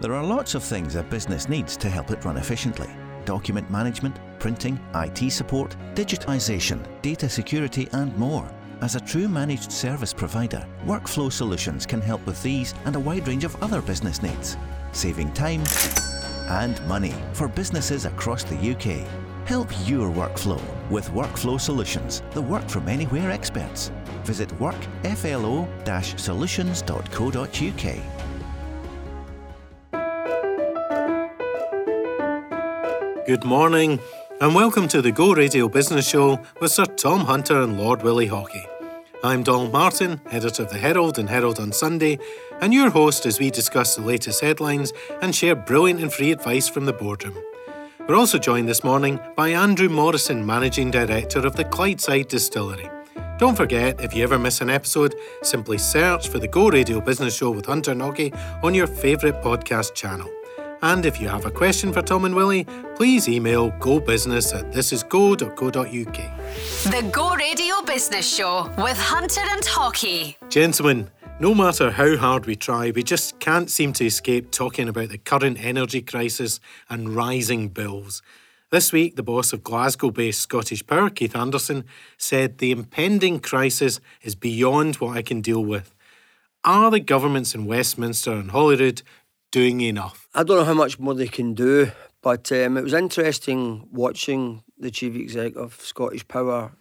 There are lots of things a business needs to help it run efficiently document management, printing, IT support, digitization, data security, and more. As a true managed service provider, Workflow Solutions can help with these and a wide range of other business needs, saving time and money for businesses across the UK. Help your workflow with Workflow Solutions, the work from anywhere experts. Visit workflo-solutions.co.uk. Good morning, and welcome to the Go Radio Business Show with Sir Tom Hunter and Lord Willie Haughey. I'm Donald Martin, editor of the Herald and Herald on Sunday, and your host as we discuss the latest headlines and share brilliant and free advice from the boardroom. We're also joined this morning by Andrew Morrison, Managing Director of the Clydeside Distillery. Don't forget, if you ever miss an episode, simply search for the Go Radio Business Show with Hunter and on your favourite podcast channel. And if you have a question for Tom and Willie, please email gobusiness at thisisgo.co.uk. The Go Radio Business Show with Hunter and Haughey. Gentlemen, no matter how hard we try, we just can't seem to escape talking about the current energy crisis and rising bills. This week, the boss of Glasgow based Scottish Power, Keith Anderson, said the impending crisis is beyond what I can deal with. Are the governments in Westminster and Holyrood doing enough? I don't know how much more they can do, but um, it was interesting watching the chief executive of Scottish Power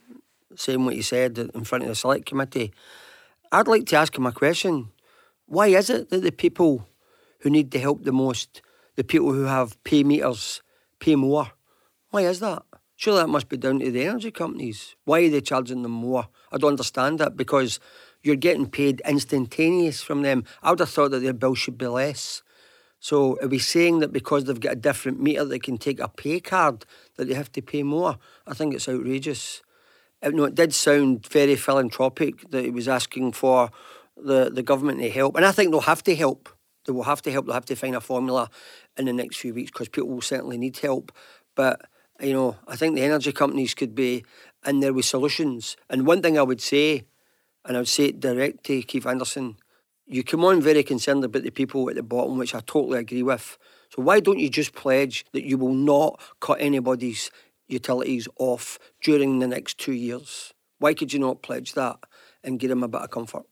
saying what he said in front of the select committee. I'd like to ask him a question. Why is it that the people who need the help the most, the people who have pay meters, pay more? Why is that? Surely that must be down to the energy companies. Why are they charging them more? I don't understand that because you're getting paid instantaneous from them. I would have thought that their bill should be less. So are we saying that because they've got a different meter, they can take a pay card that they have to pay more? I think it's outrageous. It, no, it did sound very philanthropic that he was asking for the, the government to help, and I think they'll have to help. They will have to help. They'll have to find a formula in the next few weeks because people will certainly need help. But you know, I think the energy companies could be in there with solutions. And one thing I would say, and I would say it direct to Keith Anderson, you come on very concerned about the people at the bottom, which I totally agree with. So why don't you just pledge that you will not cut anybody's utilities off during the next two years? Why could you not pledge that and give them a bit of comfort?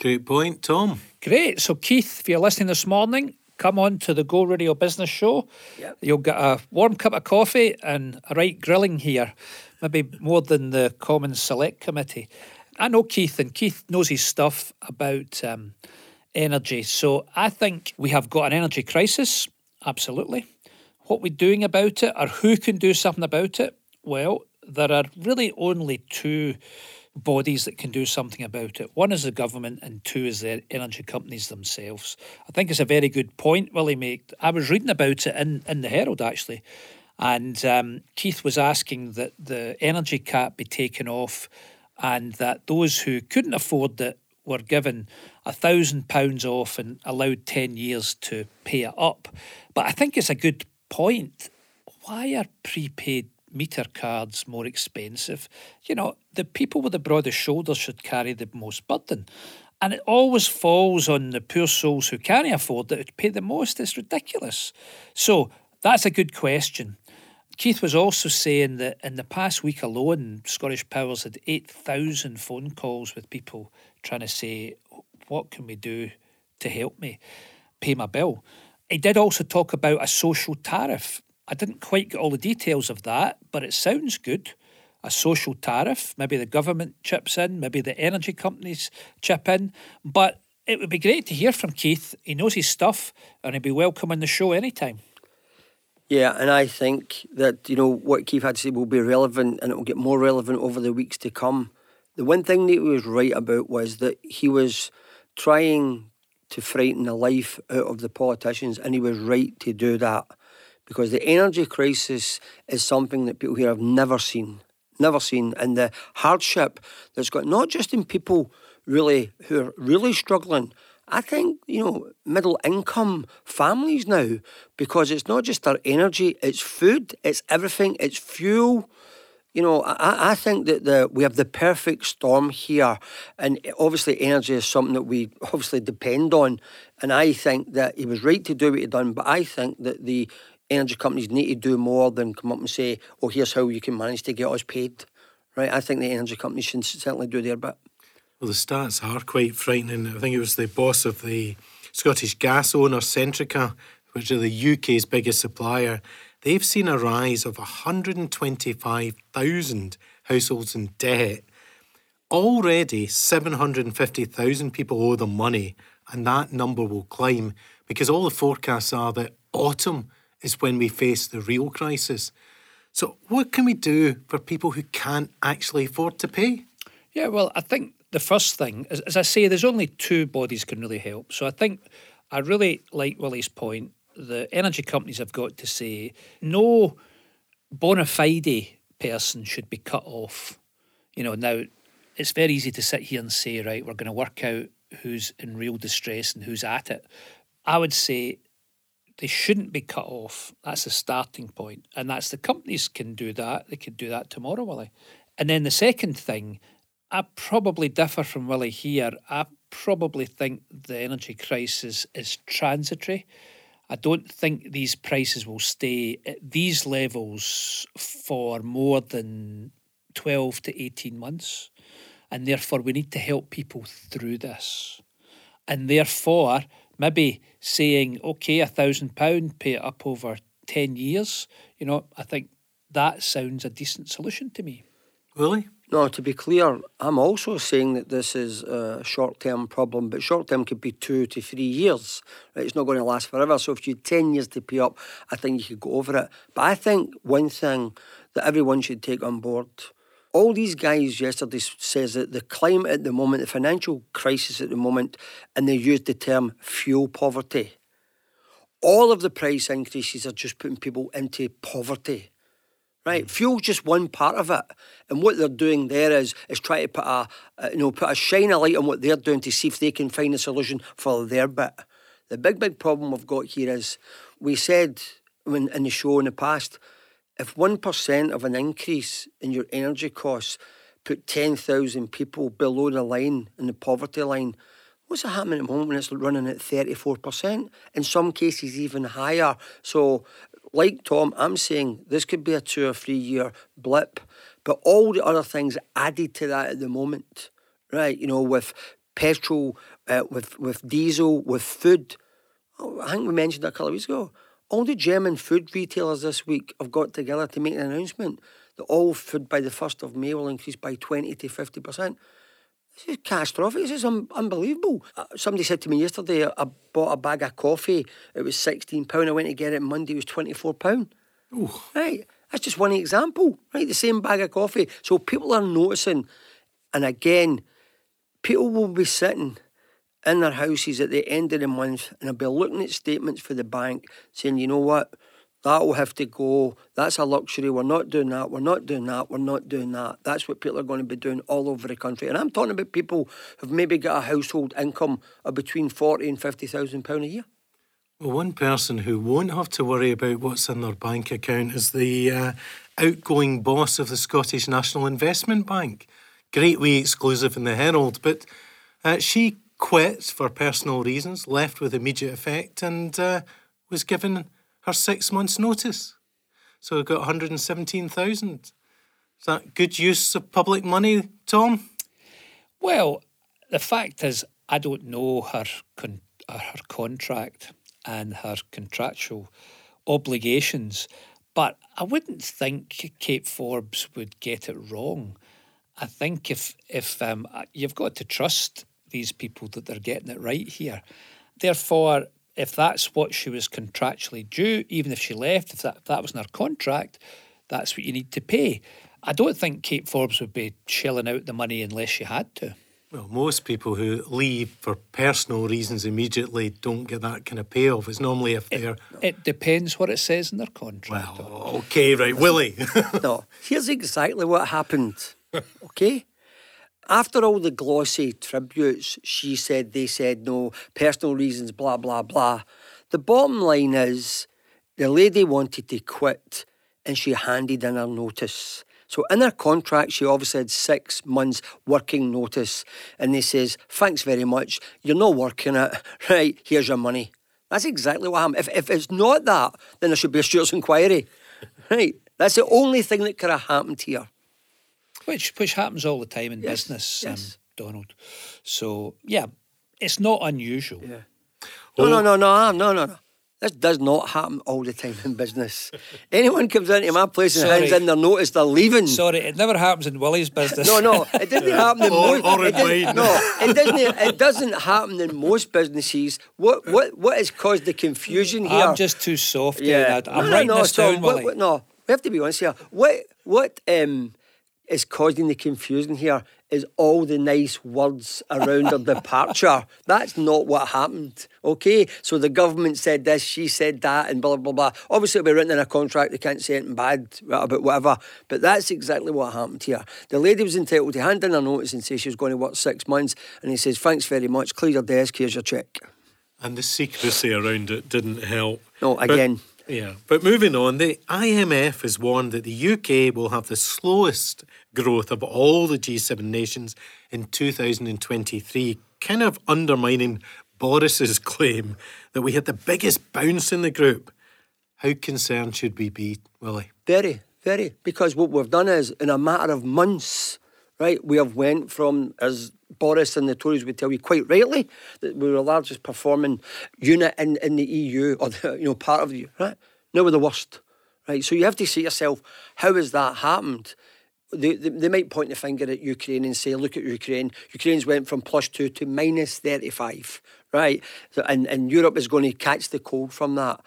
Great point, Tom. Great. So, Keith, if you're listening this morning, come on to the Go Radio Business Show. Yep. You'll get a warm cup of coffee and a right grilling here, maybe more than the Commons Select Committee. I know Keith, and Keith knows his stuff about um, energy. So I think we have got an energy crisis, absolutely. What we're doing about it, or who can do something about it? Well, there are really only two bodies that can do something about it. One is the government, and two is the energy companies themselves. I think it's a very good point Willie made. I was reading about it in, in the Herald actually, and um, Keith was asking that the energy cap be taken off and that those who couldn't afford it were given a thousand pounds off and allowed 10 years to pay it up. But I think it's a good point. Why are prepaid meter cards more expensive? You know, the people with the broadest shoulders should carry the most burden. And it always falls on the poor souls who can't afford it to pay the most. It's ridiculous. So that's a good question. Keith was also saying that in the past week alone, Scottish Powers had 8,000 phone calls with people trying to say, What can we do to help me pay my bill? He did also talk about a social tariff. I didn't quite get all the details of that, but it sounds good. A social tariff, maybe the government chips in, maybe the energy companies chip in. But it would be great to hear from Keith. He knows his stuff and he'd be welcome on the show anytime. Yeah, and I think that, you know, what Keith had to say will be relevant and it will get more relevant over the weeks to come. The one thing that he was right about was that he was trying to frighten the life out of the politicians, and he was right to do that because the energy crisis is something that people here have never seen, never seen, and the hardship that's got not just in people really who are really struggling, I think, you know, middle income families now, because it's not just their energy, it's food, it's everything, it's fuel. You know, I, I think that the we have the perfect storm here, and obviously energy is something that we obviously depend on. And I think that he was right to do what he done, but I think that the energy companies need to do more than come up and say, "Oh, here's how you can manage to get us paid." Right? I think the energy companies should certainly do their bit. Well, the stats are quite frightening. I think it was the boss of the Scottish gas owner Centrica, which are the UK's biggest supplier. They've seen a rise of 125,000 households in debt. Already, 750,000 people owe them money, and that number will climb because all the forecasts are that autumn is when we face the real crisis. So, what can we do for people who can't actually afford to pay? Yeah, well, I think the first thing, as, as I say, there's only two bodies can really help. So I think I really like Willie's point. The energy companies have got to say no bona fide person should be cut off. You know, now it's very easy to sit here and say, right, we're going to work out who's in real distress and who's at it. I would say they shouldn't be cut off. That's the starting point. And that's the companies can do that. They could do that tomorrow, Willie. And then the second thing, I probably differ from Willie here. I probably think the energy crisis is transitory. I don't think these prices will stay at these levels for more than 12 to 18 months. And therefore, we need to help people through this. And therefore, maybe saying, okay, a thousand pound, pay it up over 10 years, you know, I think that sounds a decent solution to me. Really? No, to be clear, I'm also saying that this is a short term problem, but short term could be two to three years. Right? It's not going to last forever. So if you had 10 years to pay up, I think you could go over it. But I think one thing that everyone should take on board all these guys yesterday says that the climate at the moment, the financial crisis at the moment, and they used the term fuel poverty. All of the price increases are just putting people into poverty. Right, fuel's just one part of it, and what they're doing there is is try to put a, a you know put a shine a light on what they're doing to see if they can find a solution for their bit. The big big problem we've got here is we said when in the show in the past if 1% of an increase in your energy costs put 10,000 people below the line, in the poverty line, what's happening at the moment when it's running at 34%? In some cases, even higher. So, like Tom, I'm saying this could be a two or three year blip, but all the other things added to that at the moment, right? You know, with petrol, uh, with, with diesel, with food. Oh, I think we mentioned that a couple of weeks ago all the German food retailers this week have got together to make an announcement that all food by the 1st of May will increase by 20 to 50%. This is catastrophic. This is un- unbelievable. Uh, somebody said to me yesterday, I bought a bag of coffee. It was £16. I went to get it Monday, it was £24. Ooh. Right. That's just one example. Right. The same bag of coffee. So people are noticing. And again, people will be sitting in their houses at the end of the month and they'll be looking at statements for the bank saying, you know what, that will have to go. That's a luxury. We're not doing that. We're not doing that. We're not doing that. That's what people are going to be doing all over the country. And I'm talking about people who've maybe got a household income of between forty and fifty thousand pound a year. Well, one person who won't have to worry about what's in their bank account is the uh, outgoing boss of the Scottish National Investment Bank. Great exclusive in the Herald, but uh, she quit for personal reasons, left with immediate effect, and uh, was given her six months' notice. So we've got 117,000. Is that good use of public money, Tom? Well, the fact is, I don't know her con- her contract and her contractual obligations, but I wouldn't think Kate Forbes would get it wrong. I think if if um, you've got to trust these people that they're getting it right here. Therefore, if that's what she was contractually due, even if she left, if that, if that was in her contract, that's what you need to pay. I don't think Kate Forbes would be shelling out the money unless she had to. Well, most people who leave for personal reasons immediately don't get that kind of payoff. It's normally if they're. It, it depends what it says in their contract. Well, okay, right, Willie. no, here's exactly what happened. Okay? After all the glossy tributes, she said, they said no, personal reasons, blah, blah, blah. The bottom line is the lady wanted to quit and she handed in her notice. So in her contract, she obviously had six months working notice, and they says, "Thanks very much. You're not working it. Right, here's your money." That's exactly what happened. If, if it's not that, then there should be a steward's inquiry. Right, that's the only thing that could have happened here. Which which happens all the time in Yes, business, yes. Um, Donald. So yeah, it's not unusual. Yeah. No, no, no, no, no, no, no. This does not happen all the time in business. Anyone comes into my place and hands in their notice, they're leaving. Sorry, it never happens in Willie's business. No, no, it doesn't happen in Or- most. or in it doesn't- no, it doesn't. It doesn't happen in most businesses. What, what, what has caused the confusion here? I'm just too soft. Yeah, yeah. I'm no, writing no, no, this Tom, down, what- Willie. what- no, we have to be honest here. What, what um, is causing the confusion here is all the nice words around her departure. That's not what happened. Okay, so the government said this, she said that, and blah blah blah. Obviously, it'll be written in a contract. They can't say anything bad about whatever. But that's exactly what happened here. The lady was entitled to hand in her notice and say she was going to work six months, and he says, "Thanks very much. Clear your desk. Here's your check." And the secrecy around it didn't help. No, But- again. yeah. But moving on, the IMF has warned that the UK will have the slowest growth of all the G7 nations in 2023, kind of undermining Boris's claim that we had the biggest bounce in the group. How concerned should we be, Willie? Very, very. Because what we've done is, in a matter of months, right, we have went from, as Boris and the Tories would tell you quite rightly, that we were the largest performing unit in, in the EU, or the, you know, part of the right? Now we're the worst. Right. So you have to see yourself, how has that happened? They, they, they might point the finger at Ukraine and say, look at Ukraine. Ukraine's went from plus two to minus 35, right? So, and, and Europe is going to catch the cold from that.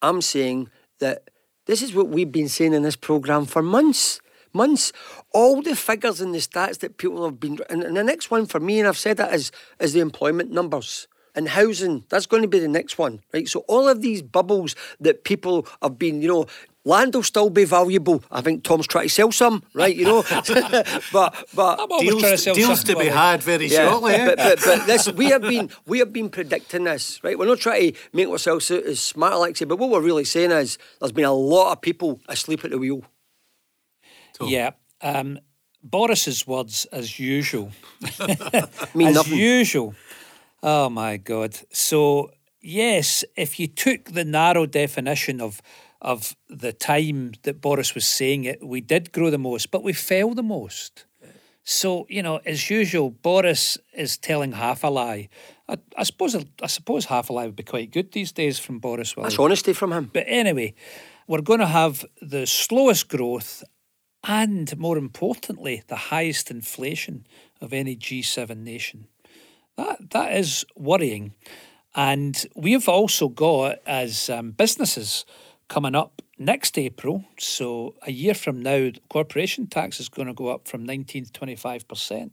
I'm saying that this is what we've been saying in this programme for months. Months. All the figures and the stats that people have been. And, and the next one for me, and I've said that, is, is the employment numbers. And housing, that's going to be the next one, right? So all of these bubbles that people have been, you know, land will still be valuable. I think Tom's trying to sell some, right? You know, but but I'm always trying to Deals, sell deals something, to be Willie. had very shortly. eh? but, but, but this we have been we have been predicting this, right? We're not trying to make ourselves out as smart, Alexi, but what we're really saying is there's been a lot of people asleep at the wheel. Yeah. Um, Boris's words, as usual. mean as nothing. usual. Oh my God. So yes, if you took the narrow definition of of the time that Boris was saying it, we did grow the most, but we fell the most. So you know, as usual, Boris is telling half a lie. I, I suppose I suppose half a lie would be quite good these days from Boris. Willie. That's honesty from him. But anyway, we're going to have the slowest growth and, more importantly, the highest inflation of any G7 nation. That, that is worrying. And we've also got, as um, businesses, coming up next April, so a year from now, corporation tax is going to go up from 19 to 25%.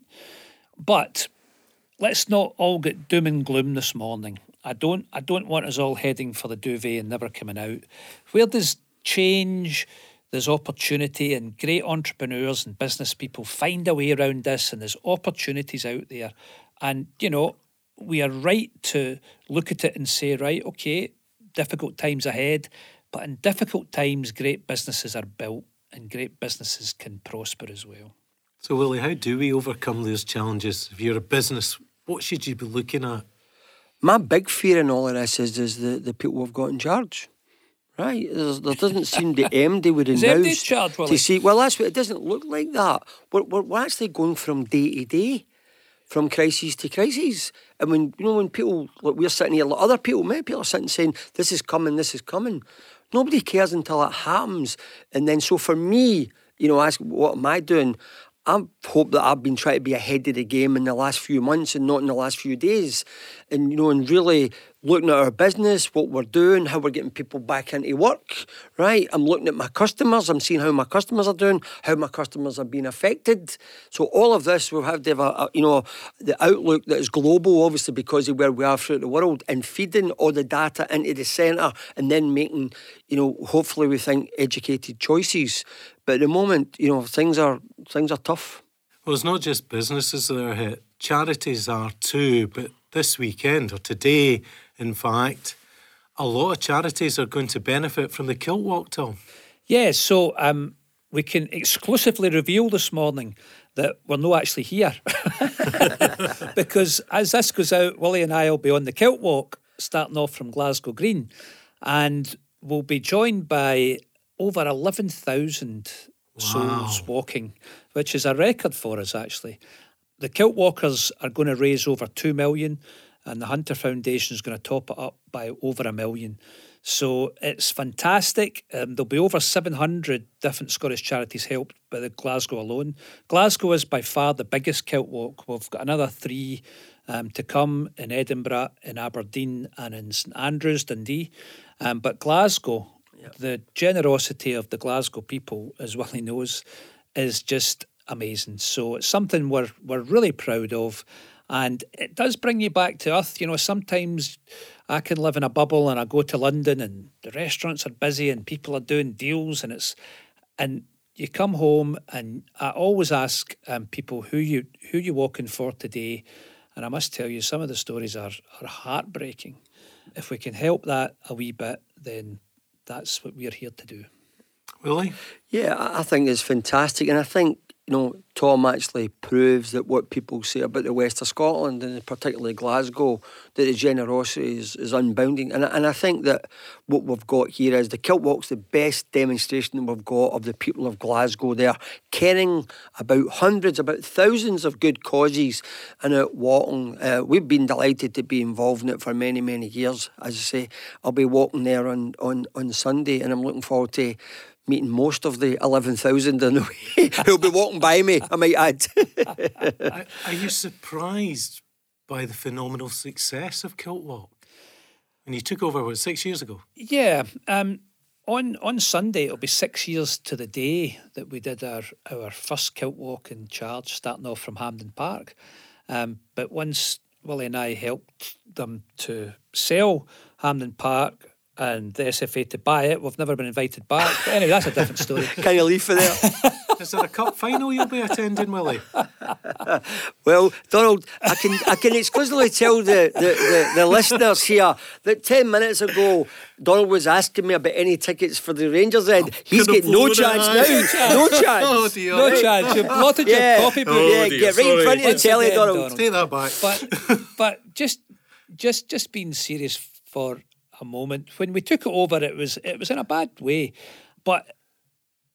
But let's not all get doom and gloom this morning. I don't I don't want us all heading for the duvet and never coming out. Where there's change, there's opportunity and great entrepreneurs and business people find a way around this and there's opportunities out there. And you know, we are right to look at it and say, right, okay, difficult times ahead, but in difficult times great businesses are built and great businesses can prosper as well. So, Willie, how do we overcome those challenges? If you're a business, what should you be looking at? My big fear in all of this is, is the, the people we've got in charge. Right, There's, there doesn't seem the MD would Is MD in announce charge, Willie? to see. Well, that's what it doesn't look like that. We're, we're, we're actually going from day to day, from crisis to crisis. And when you know when people like we're sitting here, like other people, many people are sitting saying, "This is coming, this is coming." Nobody cares until it happens. And then, so for me, you know, ask what am I doing? I hope that I've been trying to be ahead of the game in the last few months and not in the last few days. And, you know, and really looking at our business, what we're doing, how we're getting people back into work, right? I'm looking at my customers, I'm seeing how my customers are doing, how my customers are being affected. So all of this, we'll have to have a, a you know, the outlook that is global, obviously, because of where we are throughout the world, and feeding all the data into the centre and then making, you know, hopefully we think educated choices. But at the moment, you know, things are things are tough. Well, it's not just businesses that are hit, charities are too. But this weekend, or today, in fact, a lot of charities are going to benefit from the kilt walk, Tom. Yeah, so um, we can exclusively reveal this morning that we're not actually here. because as this goes out, Willie and I will be on the Kilt Walk, starting off from Glasgow Green, and we'll be joined by over 11,000 souls walking, which is a record for us actually. The Kilt Walkers are going to raise over 2 million, and the Hunter Foundation is going to top it up by over a million. So it's fantastic. Um, there'll be over 700 different Scottish charities helped by the Glasgow alone. Glasgow is by far the biggest kilt walk. We've got another three um, to come in Edinburgh, in Aberdeen, and in St Andrews, Dundee. Um, but Glasgow, the generosity of the Glasgow people, as Willie knows, is just amazing. So it's something we're we're really proud of, and it does bring you back to earth. You know, sometimes I can live in a bubble and I go to London and the restaurants are busy and people are doing deals and it's and you come home and I always ask um, people who you who you walking for today, and I must tell you some of the stories are are heartbreaking. If we can help that a wee bit, then that's what we're here to do. Really? Yeah, I think it's fantastic, and I think you know, Tom actually proves that what people say about the west of Scotland and particularly Glasgow, that the generosity is, is unbounding. And, and I think that what we've got here is the Kilt Walk's the best demonstration we've got of the people of Glasgow there, caring about hundreds, about thousands of good causes and out walking. Uh, we've been delighted to be involved in it for many, many years. As I say, I'll be walking there on, on, on Sunday and I'm looking forward to meeting most of the 11,000 in the way who'll be walking by me, I might add. are, you surprised by the phenomenal success of Kilt Walk? And you took over, what, six years ago? Yeah. Um, on, on Sunday, it'll be six years to the day that we did our, our first Kilt Walk in charge, starting off from Hampden Park. Um, but once Willie and I helped them to sell Hampden Park and the SFA to buy it. We've never been invited back. But anyway, that's a different story. Can you leave for there? Is there a cup final you'll be attending, Willie? well, Donald, I can I can exclusively tell the, the, the, the, listeners here that ten minutes ago Donald was asking me about any tickets for the Rangers end. He's getting no chance now. No chance. Oh dear. No chance. You've blotted yeah. your copybook. Oh, yeah, dear. get right Sorry. in front of the telly, Donald. Donald. Take that back. But but just just just being serious for a moment. When we took it over, it was it was in a bad way, but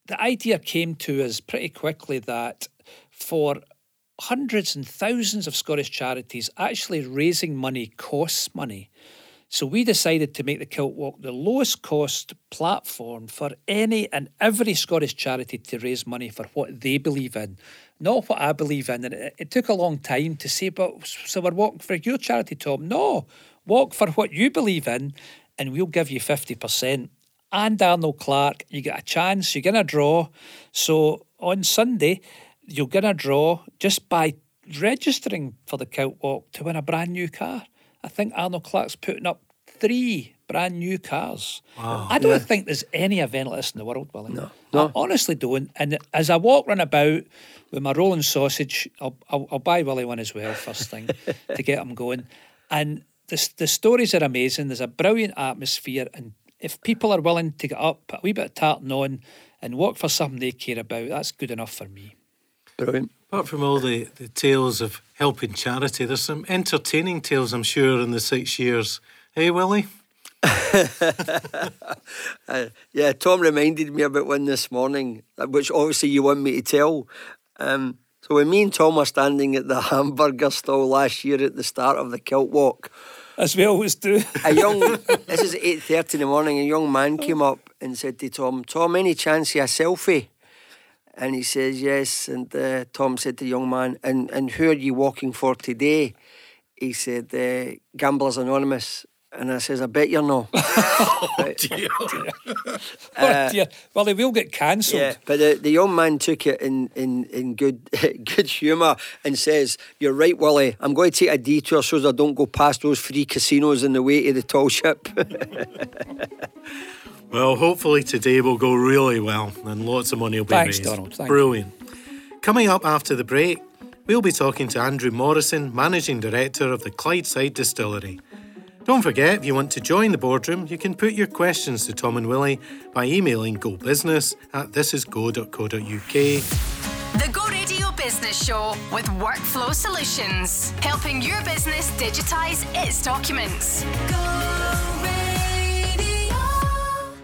the idea came to us pretty quickly that for hundreds and thousands of Scottish charities, actually raising money costs money. So we decided to make the Kilt Walk the lowest cost platform for any and every Scottish charity to raise money for what they believe in, not what I believe in. And it, it took a long time to say, but so we're walking for your charity, Tom. No, Walk for what you believe in, and we'll give you 50%. And Arnold Clark, you get a chance, you're going to draw. So on Sunday, you're going to draw just by registering for the Kilt Walk to win a brand new car. I think Arnold Clark's putting up three brand new cars. Wow. I don't yeah. think there's any event like this in the world, Willie. No, no. I honestly don't. And as I walk run about with my rolling sausage, I'll, I'll, I'll buy Willie one as well, first thing, to get him going. And the, the stories are amazing. There's a brilliant atmosphere, and if people are willing to get up, put a wee bit of tartan on, and work for something they care about, that's good enough for me. Brilliant. Apart from all the, the tales of helping charity, there's some entertaining tales, I'm sure, in the six years. Hey, Willie? uh, yeah, Tom reminded me about one this morning, which obviously you want me to tell. Um, so when me and Tom were standing at the hamburger stall last year at the start of the kilt walk, as we always do, a young this is eight thirty in the morning. A young man came up and said to Tom, "Tom, any chance of a selfie?" And he says yes. And uh, Tom said to the young man, "And and who are you walking for today?" He said, uh, "Gamblers Anonymous." And I says, I bet you're not. oh, dear. uh, oh, dear. Well, they will get cancelled. Yeah, but the, the young man took it in, in, in good good humour and says, You're right, Willie. I'm going to take a detour so I don't go past those three casinos in the way to the tall ship. well, hopefully today will go really well and lots of money will be Thanks, raised. Donald. Thank Brilliant. You. Coming up after the break, we'll be talking to Andrew Morrison, Managing Director of the Clydeside Distillery. Don't forget, if you want to join the boardroom, you can put your questions to Tom and Willie by emailing gobusiness at thisisgo.co.uk. The Go Radio Business Show with Workflow Solutions, helping your business digitise its documents.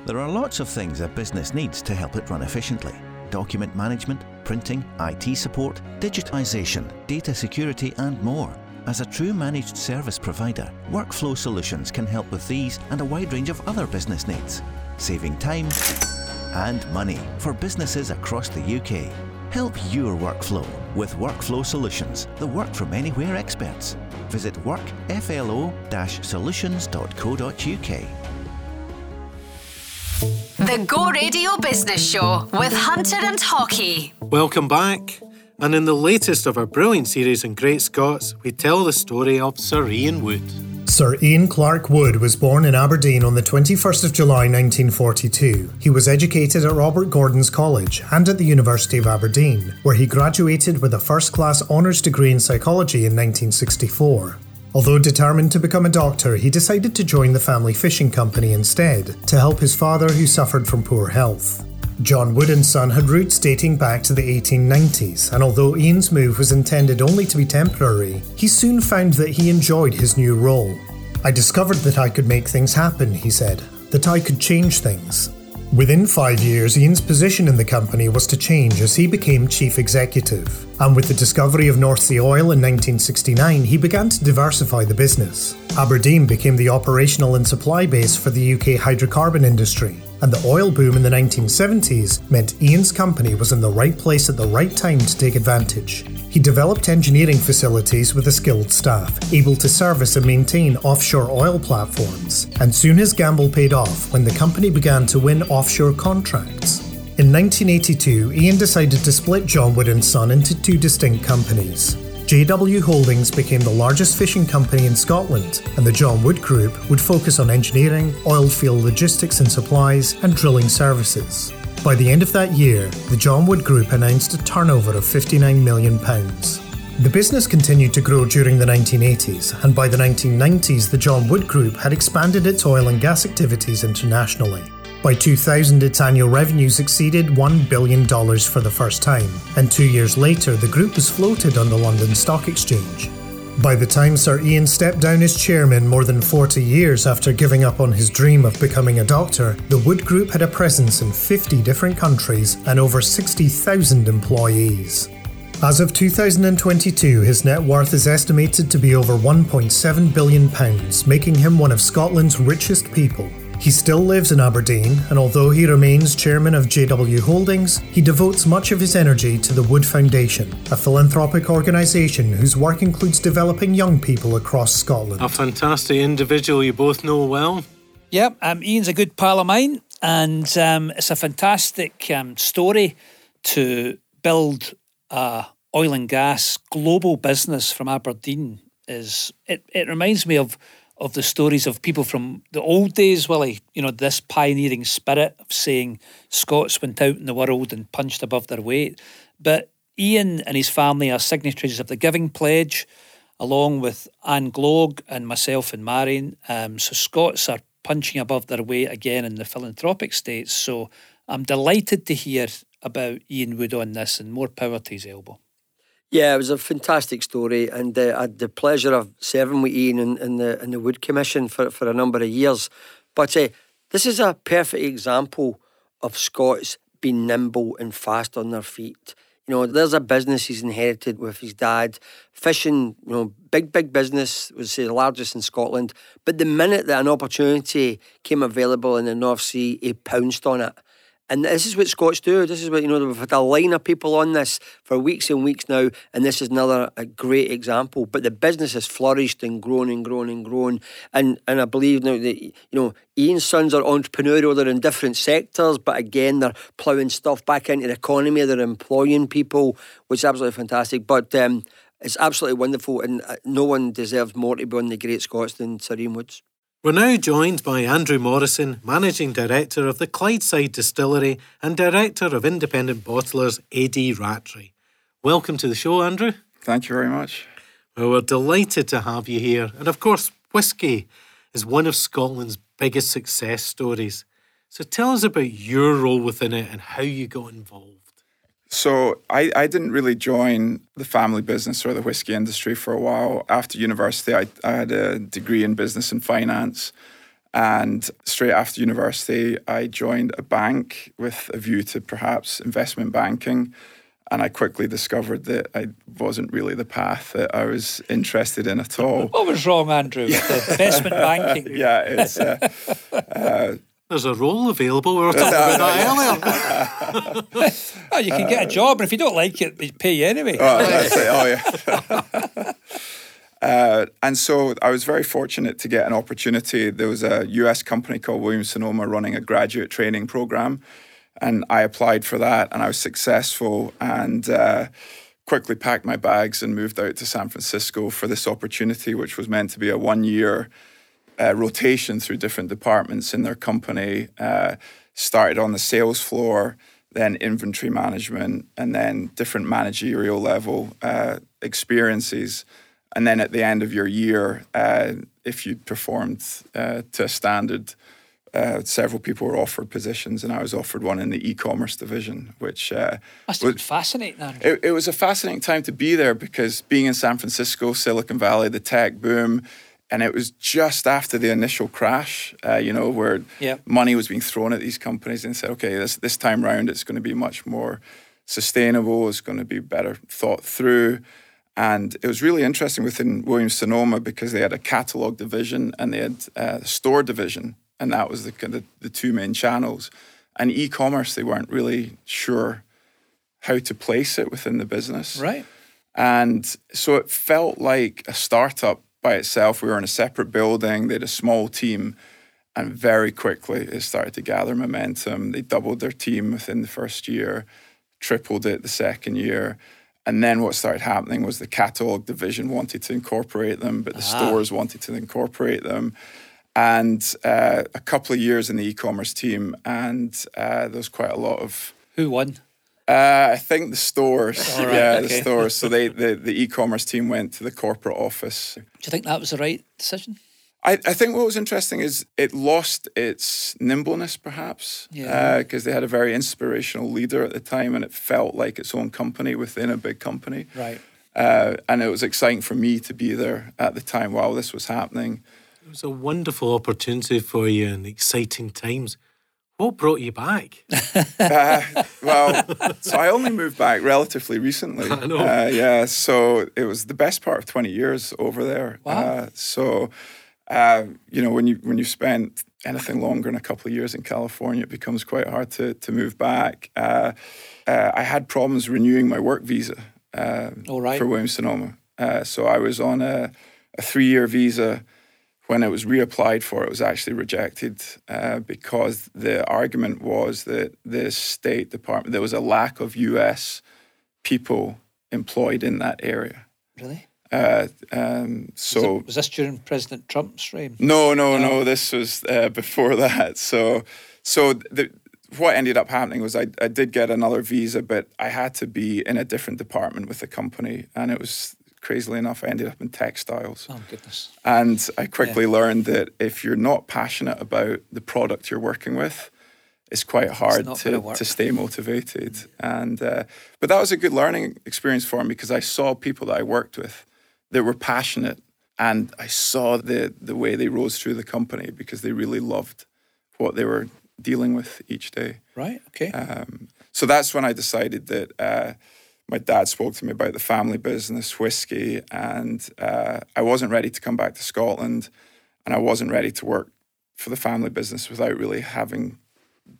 There are lots of things a business needs to help it run efficiently document management, printing, IT support, digitisation, data security, and more. As a true managed service provider, Workflow Solutions can help with these and a wide range of other business needs, saving time and money for businesses across the UK. Help your workflow with Workflow Solutions, the work from anywhere experts. Visit workflo-solutions.co.uk. The Go Radio Business Show with Hunter and Haughey. Welcome back. And in the latest of our brilliant series on Great Scots, we tell the story of Sir Ian Wood. Sir Ian Clark Wood was born in Aberdeen on the 21st of July 1942. He was educated at Robert Gordon's College and at the University of Aberdeen, where he graduated with a first class honours degree in psychology in 1964. Although determined to become a doctor, he decided to join the family fishing company instead to help his father, who suffered from poor health. John Wood and Son had roots dating back to the 1890s, and although Ian's move was intended only to be temporary, he soon found that he enjoyed his new role. I discovered that I could make things happen, he said, that I could change things. Within five years, Ian's position in the company was to change as he became chief executive. And with the discovery of North Sea oil in 1969, he began to diversify the business. Aberdeen became the operational and supply base for the UK hydrocarbon industry, and the oil boom in the 1970s meant Ian's company was in the right place at the right time to take advantage. He developed engineering facilities with a skilled staff, able to service and maintain offshore oil platforms, and soon his gamble paid off when the company began to win offshore contracts. In 1982, Ian decided to split John Wood and Son into two distinct companies. JW Holdings became the largest fishing company in Scotland, and the John Wood Group would focus on engineering, oil field logistics and supplies, and drilling services. By the end of that year, the John Wood Group announced a turnover of £59 million. The business continued to grow during the 1980s, and by the 1990s, the John Wood Group had expanded its oil and gas activities internationally. By 2000, its annual revenues exceeded $1 billion for the first time, and two years later, the group was floated on the London Stock Exchange. By the time Sir Ian stepped down as chairman more than 40 years after giving up on his dream of becoming a doctor, the Wood Group had a presence in 50 different countries and over 60,000 employees. As of 2022, his net worth is estimated to be over £1.7 billion, making him one of Scotland's richest people. He still lives in Aberdeen, and although he remains chairman of JW Holdings, he devotes much of his energy to the Wood Foundation, a philanthropic organisation whose work includes developing young people across Scotland. A fantastic individual you both know well. Yep, um, Ian's a good pal of mine, and um, it's a fantastic um, story to build a oil and gas global business from Aberdeen. Is it? It reminds me of of the stories of people from the old days, Willie. You know, this pioneering spirit of saying Scots went out in the world and punched above their weight. But Ian and his family are signatories of the Giving Pledge, along with Anne Gloag and myself and Marion. Um, so Scots are punching above their weight again in the philanthropic states. So I'm delighted to hear about Ian Wood on this and more power to his elbow. Yeah, it was a fantastic story, and uh, I had the pleasure of serving with Ian in, in, the in the Wood Commission for, for a number of years. But uh, this is a perfect example of Scots being nimble and fast on their feet. You know, there's a business he's inherited with his dad, fishing. You know, big big business was say the largest in Scotland. But the minute that an opportunity came available in the North Sea, he pounced on it. And this is what Scots do. This is what, you know, we've had a line of people on this for weeks and weeks now, and this is another great example. But the business has flourished and grown and grown and grown. And and I believe now that, you know, Ian's sons are entrepreneurial, they're in different sectors, but again, they're ploughing stuff back into the economy, they're employing people, which is absolutely fantastic. But um, it's absolutely wonderful, and uh, no one deserves more to be on the Great Scots than Ian Woods. We're now joined by Andrew Morrison, Managing Director of the Clydeside Distillery and Director of Independent Bottlers AD Rattray. Welcome to the show, Andrew. Thank you very much. Well, we're delighted to have you here. And of course, whisky is one of Scotland's biggest success stories. So tell us about your role within it and how you got involved. So I, I didn't really join the family business or the whiskey industry for a while. After university, I, I had a degree in business and finance. And straight after university, I joined a bank with a view to perhaps investment banking. And I quickly discovered that I wasn't really the path that I was interested in at all. What was wrong, Andrew, with investment banking? yeah, it's. Uh, uh, There's a role available. We were talking about that earlier. Oh, you can get a job, and if you don't like it, they pay you anyway. Oh, that's it. Oh, yeah. uh, and so I was very fortunate to get an opportunity. There was a US company called Williams Sonoma running a graduate training program, and I applied for that, and I was successful, and uh, quickly packed my bags and moved out to San Francisco for this opportunity, which was meant to be a one-year uh, rotation through different departments in their company. Uh, started on the sales floor then inventory management, and then different managerial level uh, experiences. And then at the end of your year, uh, if you performed uh, to a standard, uh, several people were offered positions, and I was offered one in the e-commerce division, which uh, Must have fascinating, it, it was a fascinating time to be there because being in San Francisco, Silicon Valley, the tech boom, and it was just after the initial crash, uh, you know, where Yeah. money was being thrown at these companies and said, okay, this this time round it's going to be much more sustainable. It's going to be better thought through. And it was really interesting within Williams Sonoma because they had a catalog division and they had a store division, and that was the kind of the two main channels. And e-commerce, they weren't really sure how to place it within the business. Right. And so it felt like a startup by itself. We were in a separate building, they had a small team, and very quickly it started to gather momentum. They doubled their team within the first year, tripled it the second year. And then what started happening was the catalog division wanted to incorporate them, but the stores wanted to incorporate them. And uh, a couple of years in the e commerce team, and uh, there was quite a lot of Who won? Uh, I think the stores. All right, yeah, okay. the stores. So they the, the e-commerce team went to the corporate office. Do you think that was the right decision? I, I think what was interesting is it lost its nimbleness, perhaps, Yeah. because they had a very inspirational leader at the time, and it felt like its own company within a big company. Right. Uh, and it was exciting for me to be there at the time while this was happening. It was a wonderful opportunity for you and exciting times. What brought you back? Uh, well, so I only moved back relatively recently. I know. Uh, yeah, so it was the best part of 20 years over there. Wow. Uh, so, uh, you know, when you when you spent anything longer than a couple of years in California, it becomes quite hard to to move back. Uh, uh, I had problems renewing my work visa uh, All right. for Williams Sonoma. Uh, so I was on a, a three year visa. When it was reapplied for, it was actually rejected uh, because the argument was that the State Department, there was a lack of US people employed in that area. Really? Uh, um, Was, so, it, was this during President Trump's reign? no, no, no, this was uh, before that. So, so the, what ended up happening was I, I did get another visa, but I had to be in a different department with the company. And it was crazily enough, I ended up in textiles. Oh goodness. And I quickly learned that if you're not passionate about the product you're working with, it's quite hard not gonna to stay motivated. And uh, but that was a good learning experience for me because I saw people that I worked with that were passionate, and I saw the the way they rose through the company because they really loved what they were dealing with each day. Right. Okay. Um, so that's when I decided that uh, my dad spoke to me about the family business, whiskey, and uh, I wasn't ready to come back to Scotland, and I wasn't ready to work for the family business without really having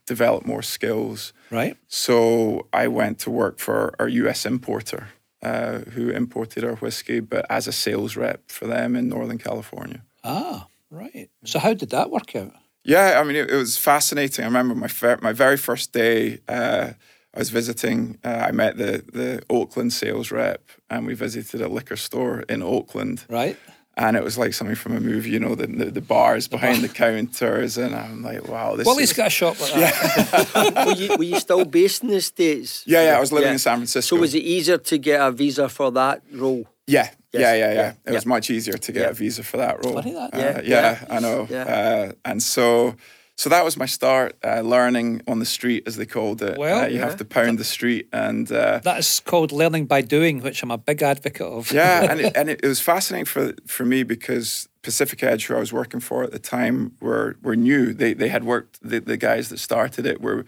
developed more skills. right. So I went to work for our US importer, uh, who imported our whiskey, but as a sales rep for them in Northern California. Ah. Right. So how did that work out? Yeah, I mean, it, it was fascinating. I remember my fir- my very first day. Uh, I was visiting. Uh, I met the the Oakland sales rep, and we visited a liquor store in Oakland. Right. And it was like something from a movie, you know, the the, the bars behind the counters, and I'm like, wow, this. Wally's is... He's got a shop like that. were, you, were you still based in the States? Yeah, yeah. I was living in San Francisco. So was it easier to get a visa for that role? Yeah, Yes. Yeah, yeah, yeah. Yeah, It was much easier to get Yeah. a visa for that role. Funny that. Uh, Yeah, yeah, yeah. I know. Yeah. Uh, and so, so that was my start, uh, learning on the street, as they called it. Well, Uh, you have to pound the street, and uh, That is called learning by doing, which I'm a big advocate of. yeah, and it, and it, it was fascinating for for me because Pacific Edge, who I was working for at the time, were were new. They they had worked. The, the guys that started it were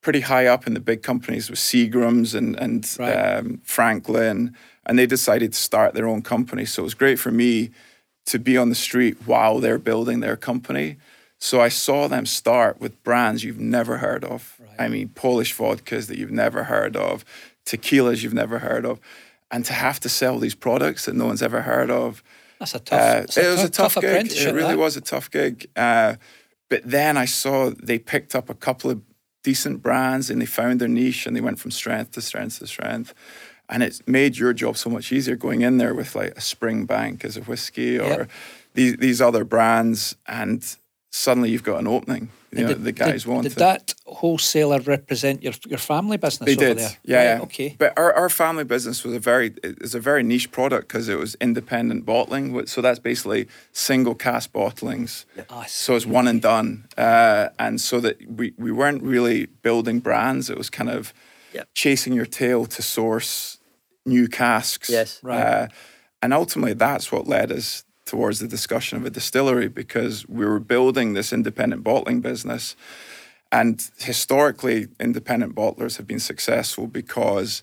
pretty high up in the big companies with Seagrams and and Right. um, Franklin, and they decided to start their own company. So it was great for me to be on the street while they're building their company. So I saw them start with brands you've never heard of. I mean, Polish vodkas that you've never heard of, tequilas you've never heard of, and to have to sell these products that no one's ever heard of. That's a tough. Uh, it's it was a tough, gig. It really that. was a tough gig. Uh, but then I saw they picked up a couple of decent brands and they found their niche and they went from strength to strength to strength. And it's made your job so much easier going in there with like a Springbank as a whiskey or Yep. these these other brands, and suddenly you've got an opening. You know, did- the guys did, want Did it. that wholesaler represent your your family business They over did, there? yeah, Right. Okay. But our, our family business was a very is a very niche product because it was independent bottling. So that's basically single cask bottlings. I So it's one and done, uh, and so that we we weren't really building brands. It was kind of Yeah. chasing your tail to source new casks. Yes. Right. Uh, and ultimately, that's what led us towards the discussion of a distillery because we were building this independent bottling business. And historically, independent bottlers have been successful because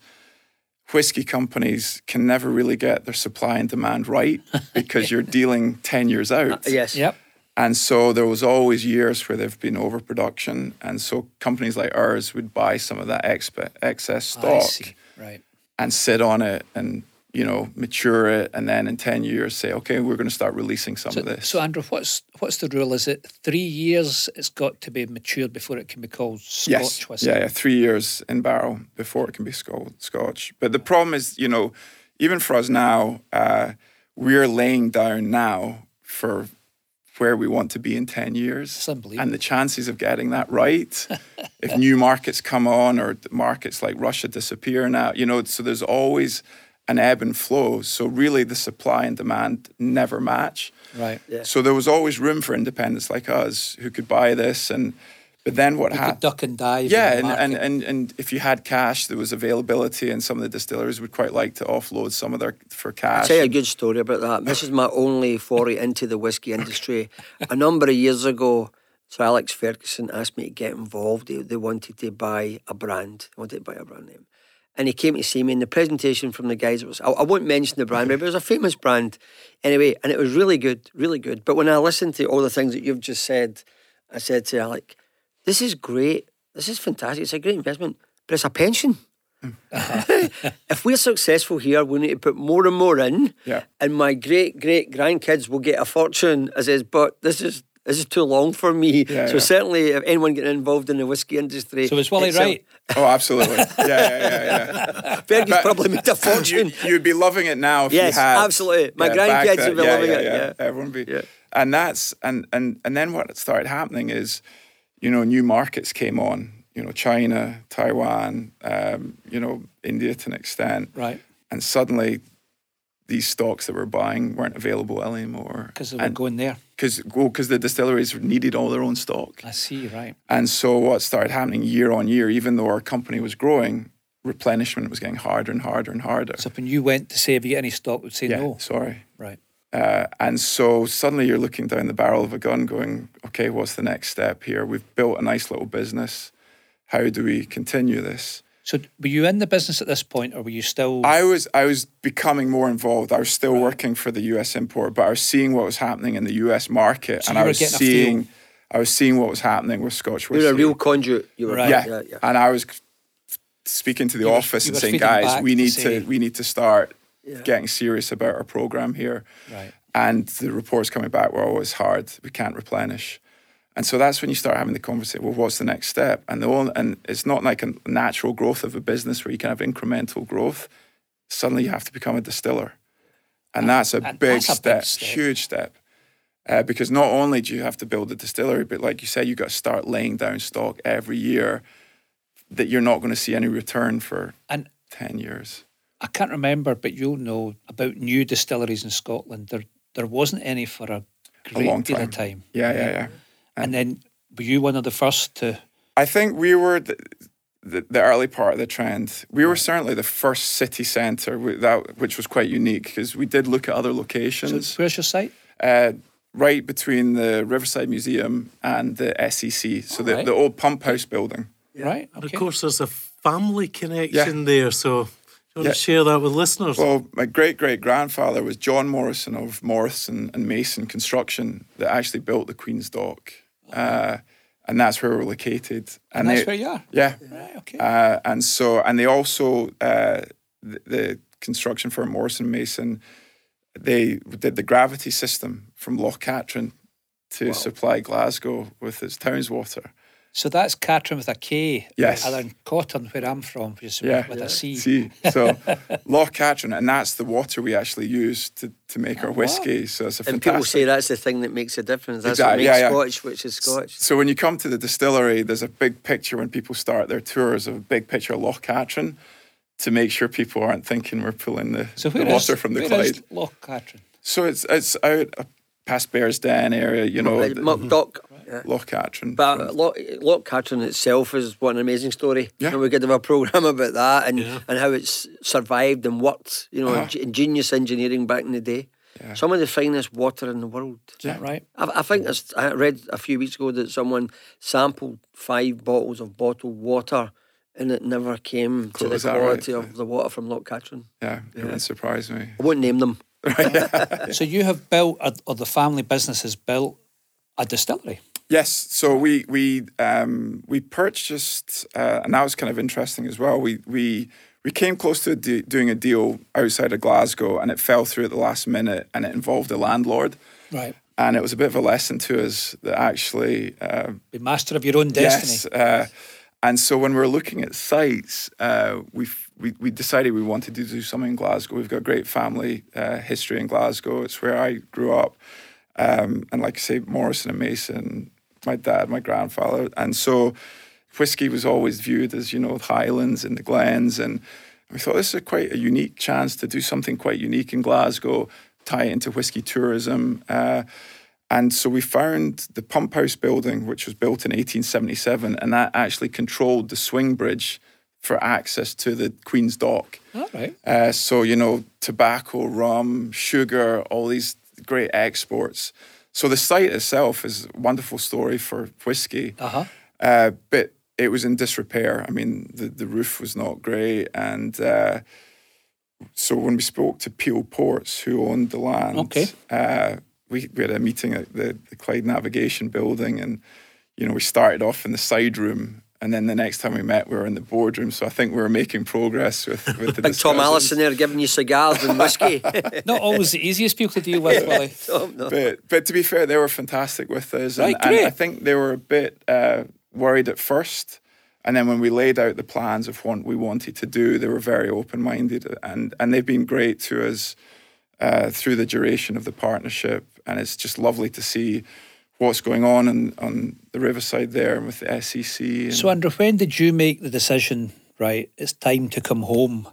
whiskey companies can never really get their supply and demand right because you're dealing 10 years out. Uh, yes. Yep. And so there was always years where there've been overproduction. And so companies like ours would buy some of that expe- excess stock see. Right. and sit on it and, you know, mature it. And then in 10 years say, okay, we're going to start releasing some So, of this. so Andrew, what's what's the rule? Is it three years? It's got to be matured before it can be called Scotch yes. whiskey. Yeah, yeah, three years in barrel before it can be sco- Scotch. But the problem is, you know, even for us now, uh, we're laying down now for where we want to be in 10 years. And the chances of getting that right, if new markets come on or markets like Russia disappear now, you know, so there's always an ebb and flow. So really the supply and demand never match. Right. Yeah. So there was always room for independents like us who could buy this and but then what You could happened? duck and dive. Yeah, in and, the and, market. and, and if you had cash, there was availability, and some of the distillers would quite like to offload some of their for cash. I'll cash. tell you a good story about that. This is my only foray into the whisky industry. A number of years ago, Sir Alex Ferguson asked me to get involved. They, they wanted to buy a brand. They wanted to buy a brand name. And he came to see me, and the presentation from the guys was, I, I won't mention the brand, but it was a famous brand anyway, and it was really good, really good. But when I listened to all the things that you've just said, I said to Alec, this is great. This is fantastic. It's a great investment, but it's a pension. if we're successful here, we need to put more and more in, Yeah. and my great great grandkids will get a fortune. I says, but this is this is too long for me. Yeah, so yeah. certainly, if anyone getting involved in the whiskey industry, so was Willie it's, um, right? Oh, absolutely. Yeah, yeah, yeah, yeah. Fergus But- probably made a fortune. you, you'd be loving it now if Yes, you had. absolutely. My back grandkids would be yeah, loving yeah, it, Yeah, yeah. everyone would be. Yeah. And that's and and and then what started happening is, you know, new markets came on. You know, China, Taiwan, um, you know, India to an extent, Right. and suddenly. These stocks that we're buying weren't available anymore Because they were And- going there. because well, 'cause the distilleries needed all their own stock. I see. Right. And so what started happening year on year, even though our company was growing, replenishment was getting harder and harder and harder. So when you went to say, "Have you got any stock?" Would say yeah, no. sorry. Right. Uh, and so suddenly you're looking down the barrel of a gun, going, okay, what's the next step here? We've built a nice little business. How do we continue this? So were you in the business at this point, or were you still? I was I was becoming more involved. I was still working for the US import, but I was seeing what was happening in the US market, So and you I was getting seeing I was seeing what was happening with Scotch whiskey. You're a real conduit. You were Right. yeah. yeah, yeah. And I was speaking to the You office you and saying, guys, back we to need say- to we need to start Yeah. getting serious about our program here. Right. And the reports coming back were always hard. We can't replenish. And so that's when you start having the conversation. Well, what's the next step? And the only, and it's not like a natural growth of a business where you can have incremental growth. Suddenly, you have to become a distiller, and that's a, and big, that's a big step, step. huge step. Uh, because not only do you have to build a distillery, but like you said, you've got to start laying down stock every year that you're not going to see any return for And 10 years. I can't remember, but you'll know about new distilleries in Scotland. There, there wasn't any for a great long deal time. of time. Yeah, yeah, yeah. And then were you one of the first to? I think we were the, the, the early part of the trend. We were certainly the first city centre, that which was quite unique because we did look at other locations. Where's your site? uh, right between the Riverside Museum and the SEC, so the, Alright. the old pump house building. Right. And Of course, there's a family connection there, so do you want Yeah. to share that with listeners? Well, my great great grandfather was John Morrison of Morrison and Mason Construction that actually built the Queen's Dock. Uh, and that's where we're located. And that's they- where you are. Yeah. Right. Okay. Uh, and so, and they also, uh, the, the construction firm Morrison Mason, they did the gravity system from Loch Katrine to supply Glasgow with its town's water. So that's Katrine with a K. Yes. And then Cotton, where I'm from, which is Yeah. with a C. See, so Loch Katrine, and that's the water we actually use to, to make our whiskey. So it's a And people say that's the thing that makes a difference. That's Exactly, what makes yeah, yeah. Scotch, which is Scotch. So when you come to the distillery, there's a big picture when people start their tours of a big picture of Loch Katrine to make sure people aren't thinking we're pulling the, So the where is water from the where is Clyde. Loch Katrine? So it's it's out uh, past Bearsden area, you know, Like Mugdock. Yeah. Loch Katrine. But Loch, Loch Katrine itself is what an amazing story. Yeah. And we could have a programme about that and, Yeah. and how it's survived and worked. You know, Uh-huh. ingenious engineering back in the day. Yeah. Some of the finest water in the world. Is that right? I, I think it's, I read a few weeks ago that someone sampled five bottles of bottled water and it never came Cool, to the that right? quality of the water from Loch Katrine. yeah, it wouldn't surprise me. I won't name them. So you have built, a, or the family business has built a distillery. Yes, so we we um, we purchased, uh, and that was kind of interesting as well. We we we came close to de- doing a deal outside of Glasgow, and it fell through at the last minute, and it involved a landlord, Right. and it was a bit of a lesson to us that actually uh, Be master of your own destiny. Yes, uh, and so when we were looking at sites, uh, we we we decided we wanted to do something in Glasgow. We've got great family uh, history in Glasgow. It's where I grew up, um, and like I say, Morrison and Mason, my dad, my grandfather, and so whiskey was always viewed as you know the Highlands and the Glens, and we thought this is a quite a unique chance to do something quite unique in Glasgow, tie it into whiskey tourism. Uh, and so we found the pump house building, which was built in 1877, and that actually controlled the swing bridge for access to the Queen's Dock. All right. Uh, so, you know, tobacco, rum, sugar, all these great exports. So the site itself is a wonderful story for whiskey. Uh-huh. Uh, but it was in disrepair. I mean, the, the roof was not great. And uh, so when we spoke to Peel Ports, who owned the land, Okay. uh, we, we had a meeting at the, the Clyde Navigation building. And, you know, we started off in the side room. And then the next time we met, we were in the boardroom. So I think we were making progress with, with the Big Tom discussions. Allison there giving you cigars and whiskey. Not always the easiest people to deal with, Willie. Tom, no. but but to be fair, they were fantastic with us, and, Right, and great. I think they were a bit uh, worried at first, and then when we laid out the plans of what we wanted to do, they were very open minded, and and they've been great to us uh, through the duration of the partnership, and it's just lovely to see what's going on on, on the riverside there and with the SEC. And, So, Andrew, when did you make the decision, right, it's time to come home?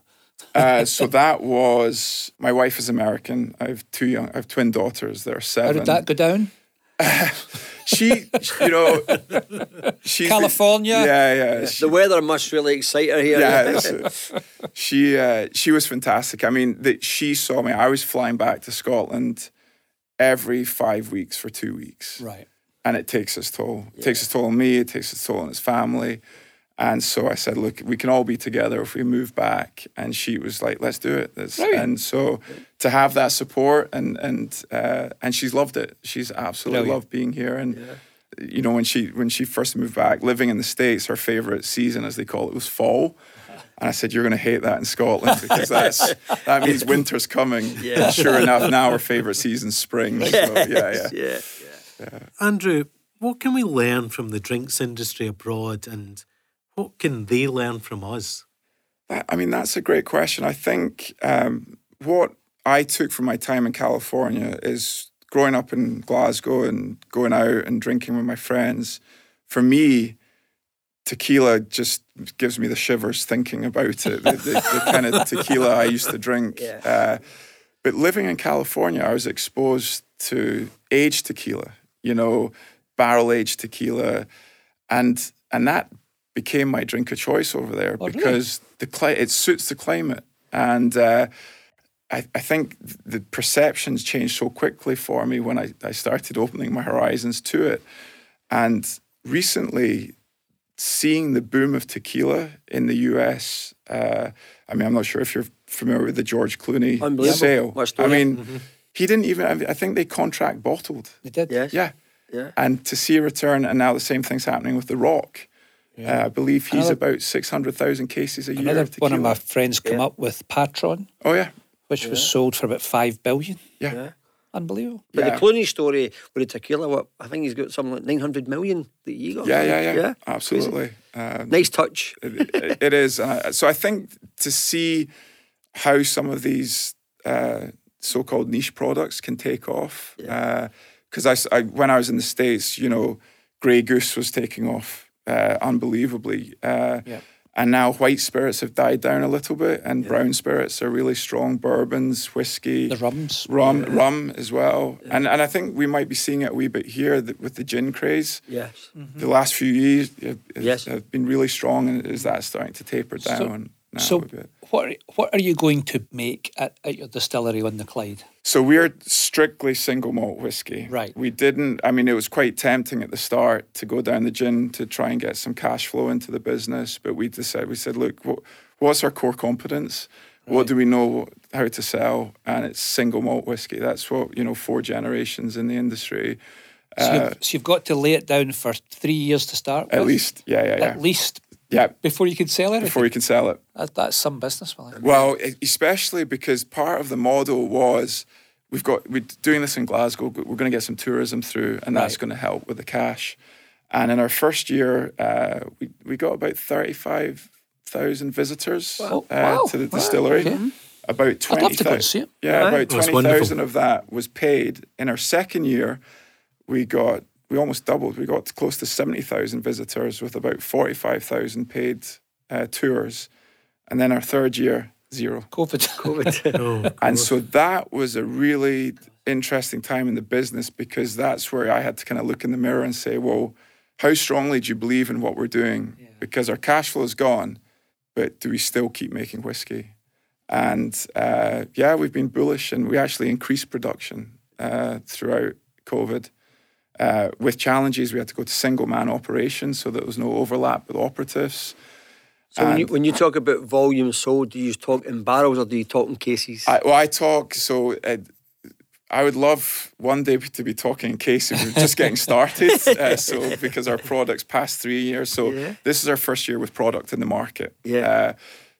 uh, so that was my wife is American. I have two young, I have twin daughters. They're seven. How did that go down? she, you know, she's California? Yeah, yeah. She, The weather must really excite her here. yeah, it's- she uh, she was fantastic. I mean, that she saw me. I was flying back to Scotland every five weeks for two weeks, Right. and it takes its toll. It takes its toll on me. It takes its toll on his family. And so I said, look, we can all be together if we move back. And she was like, let's do it. And so to have that support and and uh, and she's loved it. She's absolutely Brilliant. loved being here. And you know, when she when she first moved back, living in the States, her favorite season, as they call it, was fall. And I said, You're gonna hate that in Scotland because that's that means winter's coming. Yeah. And sure enough, now our favorite season's spring. So yeah, yeah. yeah. Andrew, what can we learn from the drinks industry abroad and what can they learn from us? That- I mean, that's a great question. I think um, what I took from my time in California is growing up in Glasgow and going out and drinking with my friends. For me, tequila just gives me the shivers thinking about it. The, the, the kind of tequila I used to drink. Yeah. Uh, but living in California, I was exposed to aged tequila. You know, barrel aged tequila, and and that became my drink of choice over there Oh, really? because the cli- it suits the climate and. Uh, I, I think the perceptions changed so quickly for me when I, I started opening my horizons to it. And recently, seeing the boom of tequila in the US, uh, I mean, I'm not sure if you're familiar with the George Clooney sale. What I story? mean, he didn't even, I think they contract bottled. They did. Yes. Yeah. Yeah. And to see a return, and now the same thing's happening with The Rock. Uh, I believe he's Another- about 600,000 cases a year. Another of one of my friends come Yeah. up with Patron, Oh, yeah. which was sold for about five billion. Yeah. Yeah. Unbelievable. But Yeah. the Clooney story with the tequila, what I think he's got something like 900 million that you got. Yeah, yeah, yeah. yeah. Absolutely. Um, Nice touch. it, it is. Uh, so I think to see how some of these uh, so-called niche products can take off, because I, s- I- when I was in the states, you know, Grey Goose was taking off uh, unbelievably, uh, Yeah. And now white spirits have died down a little bit, and brown spirits are really strong. Bourbons, whiskey, The rums. rum, rum as well, and and I think we might be seeing it a wee bit here th- with the gin craze Yes. the last few years have, Yes. have been really strong, and is that starting to taper down now So, what are, what are you going to make at, at your distillery on the Clyde? So we're strictly single malt whiskey. Right. We didn't. I mean, it was quite tempting at the start to go down the gin to try and get some cash flow into the business, but we decided we said, look, what, what's our core competence? What do we know how to sell? And it's single malt whiskey. That's what you know. Four generations in the industry, So, you've, uh, so you've got to lay it down for three years to start at with? least. Yeah, yeah, yeah. At least yeah. before you can sell it? Before you can sell it. That, that's some business, Willie. Well, e- especially because part of the model was we've got we're doing this in Glasgow. We're going to get some tourism through, and that's Right. going to help with the cash. And in our first year, uh, we we got about thirty five thousand visitors Wow. uh, Wow. to the Wow. distillery. Okay. About I'd twenty. love to go and see it. Yeah, Aye. about twenty thousand of that was paid. In our second year, we got we almost doubled. We got close to seventy thousand visitors with about forty five thousand paid uh, tours, and then our third year zero. COVID. COVID. Oh, And so that was a really interesting time in the business because that's where I had to kind of look in the mirror and say, well, how strongly do you believe in what we're doing? Because our cash flow is gone, but do we still keep making whiskey? And uh, yeah, we've been bullish and we actually increased production uh, throughout COVID. Uh, with challenges, we had to go to single man operations so that there was no overlap with operatives. So when you, when you talk about volume sold, do you talk in barrels or do you talk in cases? I, well, I talk so. Uh, I would love one day to be talking in cases. We're just getting started, uh, so because our products past three years. So Yeah. this is our first year with product in the market. Yeah.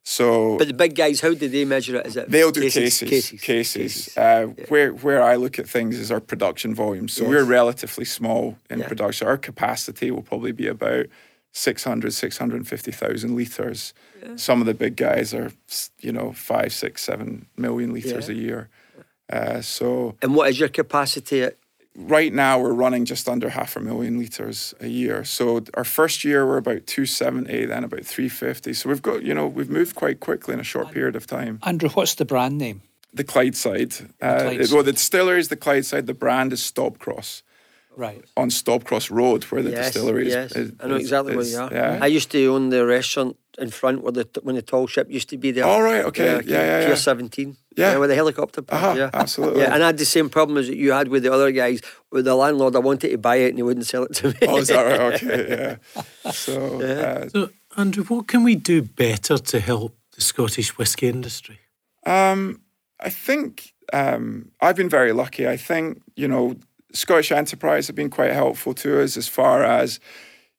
So but the big guys, how do they measure it? Is it they'll do cases. Cases. Cases. Uh, Where where I look at things is our production volume. So we're relatively small in Yeah. production. Our capacity will probably be about 600, 650,000 litres. Some of the big guys are, you know, five, six, seven million Yeah. a year. Uh, so And what is your capacity? At, right now we're running just under half a million litres a year. So our first year we're about 270, then about 350. So we've got, you know, we've moved quite quickly in a short period of time. Andrew, what's the brand name? The Clydeside. Uh, Clydeside. well, the distillery is the Clydeside. The brand is Stobcross. Right. On Stobcross Road, where the yes, distillery is. yes. is- I know is- exactly where is- you are. Yeah. I used to own the restaurant in front where the when the tall ship used to be there. All right, okay. Yeah, yeah, Pier yeah. 17. Yeah. with the helicopter pad. Uh-huh, yeah. absolutely. Yeah, and I had the same problems that you had with the other guys. With the landlord, I wanted to buy it and he wouldn't sell it to me. Oh, is that right? Okay, yeah. So, uh, So, Andrew, what can we do better to help the Scottish whisky industry? Um, I think um, I've been very lucky. I think you know Scottish Enterprise have been quite helpful to us as far as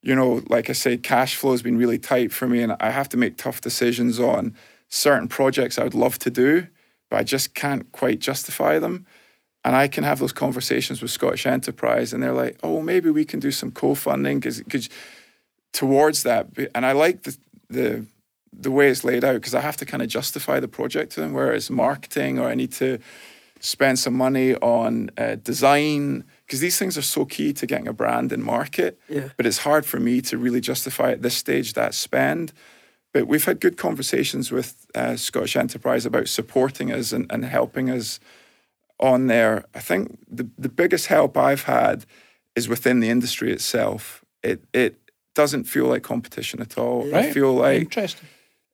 you know, like I say, cash flow has been really tight for me, and I have to make tough decisions on certain projects I would love to do, but I just can't quite justify them. And I can have those conversations with Scottish Enterprise, and they're like, "Oh, maybe we can do some co-funding because towards that." And I like the the the way it's laid out because I have to kind of justify the project to them, whereas marketing or I need to. spend some money on uh, design because these things are so key to getting a brand in market. Yeah. But it's hard for me to really justify at this stage that spend. But we've had good conversations with uh, Scottish Enterprise about supporting us and, and helping us on there. I think the, the biggest help I've had is within the industry itself. It it doesn't feel like competition at all. I Right. feel like Interesting.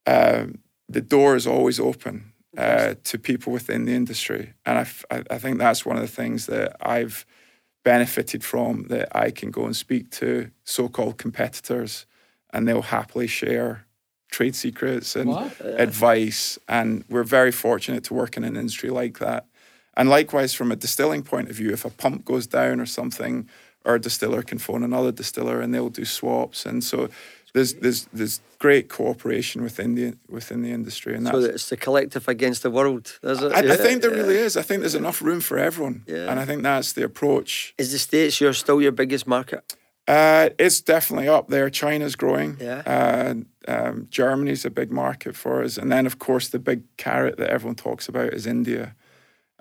um, the door is always open uh, to people within the industry, and I, I- I think that's one of the things that I've benefited from. That I can go and speak to so-called competitors, and they'll happily share trade secrets and Wow. advice. And we're very fortunate to work in an industry like that. And likewise, from a distilling point of view, if a pump goes down or something, our distiller can phone another distiller and they'll do swaps. And so there's there's there's great cooperation within the within the industry, and So it's the collective against the world, is it? I, I think there yeah. really is. I think there's enough room for everyone, Yeah. and I think that's the approach. Is the States your still your biggest market? Uh, it's definitely up there. China's growing. Yeah. Uh, um, Germany's a big market for us, and then of course the big carrot that everyone talks about is India.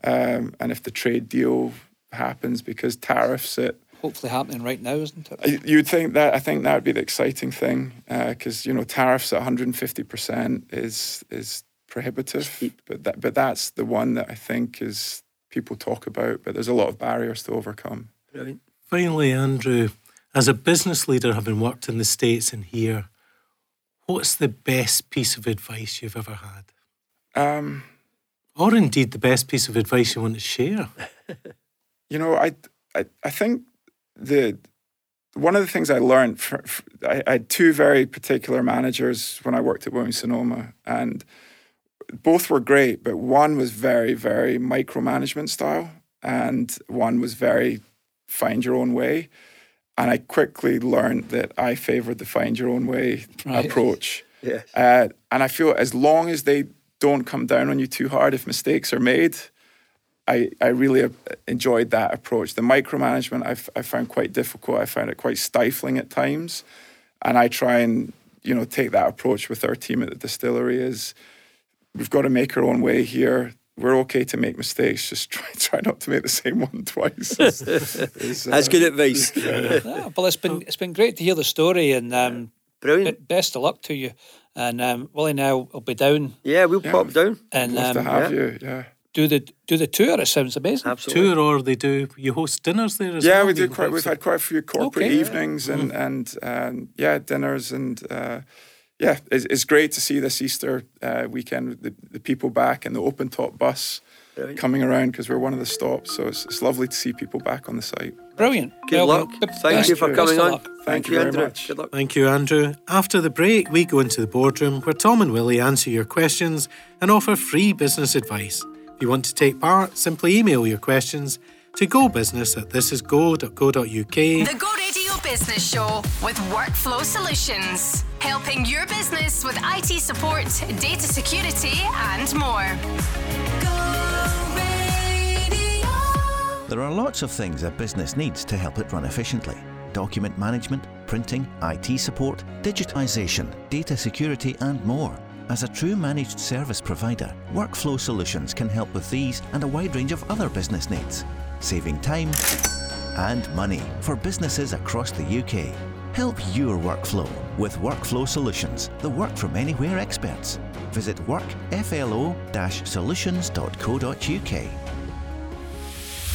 Um, and if the trade deal happens, because tariffs at Hopefully happening right now, isn't it? You'd think that I think that would be the exciting thing because you know tariffs at 150 percent is is prohibitive, but that but that's the one that I think is people talk about, but there's a lot of barriers to overcome. Brilliant. Finally, Andrew, as a business leader, having worked in the States and here, what's the best piece of advice you've ever had? Um, Or indeed the best piece of advice you want to share? you know, I, I I think the one of the things I learned, fr fr I, I had two very particular managers when I worked at Williams Sonoma, and both were great, but one was very, very micromanagement style, and one was very find your own way. And I quickly learned that I favored the find your own way Right. approach. Yeah. Uh, and I feel as long as they don't come down on you too hard if mistakes are made, I, I really uh, enjoyed that approach. The micromanagement I, f- I found quite difficult. I found it quite stifling at times. And I try and, you know, take that approach with our team at the distillery is we've got to make our own way here. We're okay to make mistakes. Just try try not to make the same one twice. Is- is, uh, That's good advice. Yeah, well, it's been it's been great to hear the story, and um, Brilliant. be- best of luck to you. And um, Willie now will be down Yeah, we'll Yeah. pop down. and Love to um, have yeah. you. Yeah. Do the do the tour. It sounds amazing. Absolutely. Tour or they do, you host dinners there as yeah, well? we do. Quite, we've had quite a few corporate Okay. evenings and and um, yeah, dinners and uh, yeah, it's, it's great to see this Easter uh, weekend the, the people back and the open top bus Brilliant. coming around because we're one of the stops. So it's, it's lovely to see people back on the site. Brilliant. Good Well, luck. b- Thank best- you for coming on. luck. Thank you very Andrew. much. Good luck. Thank you, Andrew. After the break, we go into the boardroom where Tom and Willie answer your questions and offer free business advice. If you want to take part, simply email your questions to gobusiness at thisisgo.co.uk. The Go Radio Business Show with Workflow Solutions. Helping your business with IT support, data security, and more. There are lots of things a business needs to help it run efficiently document management, printing, IT support, digitisation, data security, and more. As a true managed service provider, Workflow Solutions can help with these and a wide range of other business needs, saving time and money for businesses across the UK. Help your workflow with Workflow Solutions, the work from anywhere experts. Visit workflo-solutions.co.uk.